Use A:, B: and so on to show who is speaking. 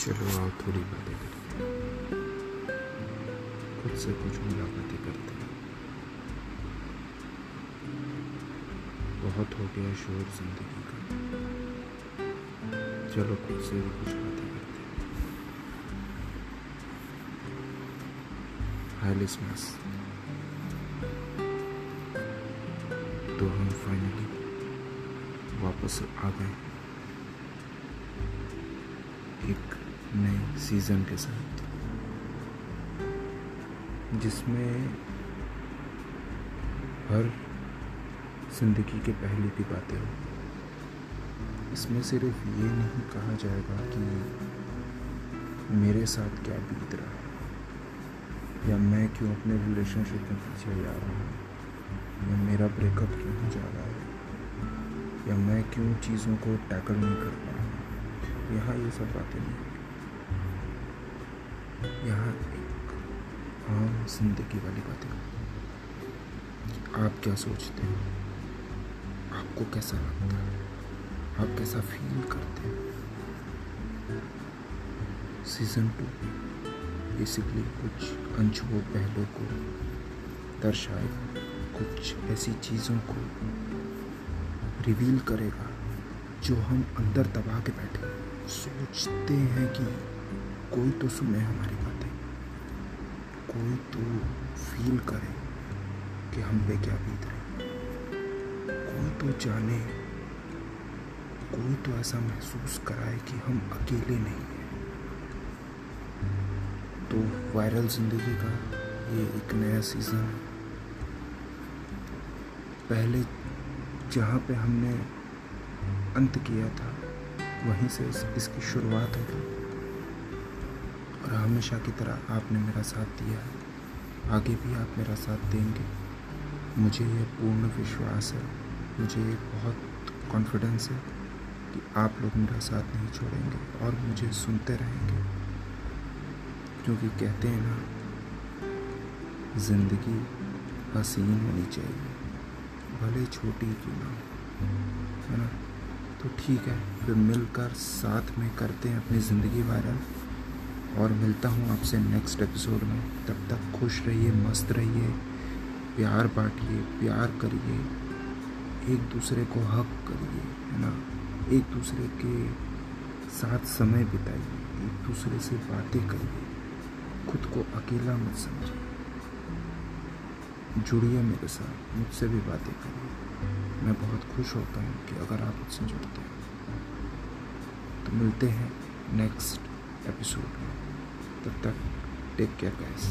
A: थोड़ी बातें करते हैं खुद से कुछ मुलाकातें करते हैं। बहुत हो गया शोर ज़िंदगी का। चलो खुद से भी कुछ बातें करते हैं। तो हम फाइनली वापस आ गए। एक नए सीज़न के साथ। जिसमें हर ज़िंदगी के पहले की बातें हो। इसमें सिर्फ़ ये नहीं कहा जाएगा कि मेरे साथ क्या बीत रहा है, या मैं क्यों अपने रिलेशनशिप में पीछे जा रहा हूँ, या मेरा ब्रेकअप क्यों जा रहा है, या मैं क्यों चीज़ों को टैकल नहीं कर पा रहा यहाँ ये सब बातें नहीं यहाँ एक आम ज़िंदगी वाली बातें आप क्या सोचते हैं? आपको कैसा लगता है? आप कैसा फील करते हैं? सीज़न टू बेसिकली कुछ अनछुओ पहलों को दर्शाए कुछ ऐसी चीज़ों को रिवील करेगा, जो हम अंदर दबा के बैठे सोचते हैं कि कोई तो सुने हमारी बातें। कोई तो फील करे कि हम पे क्या बीत रहे कोई तो जाने कोई तो ऐसा महसूस कराए कि हम अकेले नहीं हैं। तो वायरल ज़िंदगी का ये एक नया सीज़न है। पहले जहाँ पे हमने अंत किया था वहीं से इस, इसकी शुरुआत और हमेशा की तरह आपने मेरा साथ दिया है। आगे भी आप मेरा साथ देंगे। मुझे ये पूर्ण विश्वास है। मुझे ये बहुत कॉन्फिडेंस है कि आप लोग मेरा साथ नहीं छोड़ेंगे और मुझे सुनते रहेंगे। क्योंकि कहते हैं ना, ज़िंदगी हसीन होनी चाहिए। भले छोटी क्यों ना है। ना? तो ठीक है, फिर मिलकर साथ में करते हैं अपनी ज़िंदगी वायरल और मिलता हूँ आपसे नेक्स्ट एपिसोड में। तब तक खुश रहिए, मस्त रहिए, प्यार बांटिए, प्यार करिए, एक दूसरे को हक करिए, है ना? एक दूसरे के साथ समय बिताइए, एक दूसरे से बातें करिए। खुद को अकेला मत समझिए। जुड़िए मेरे साथ, मुझसे भी बातें करिए। मैं बहुत खुश होता हूँ कि अगर आप मुझसे जुड़ते हैं। तो मिलते हैं नेक्स्ट एपिसोड में। तब तक टेक केयर गाइस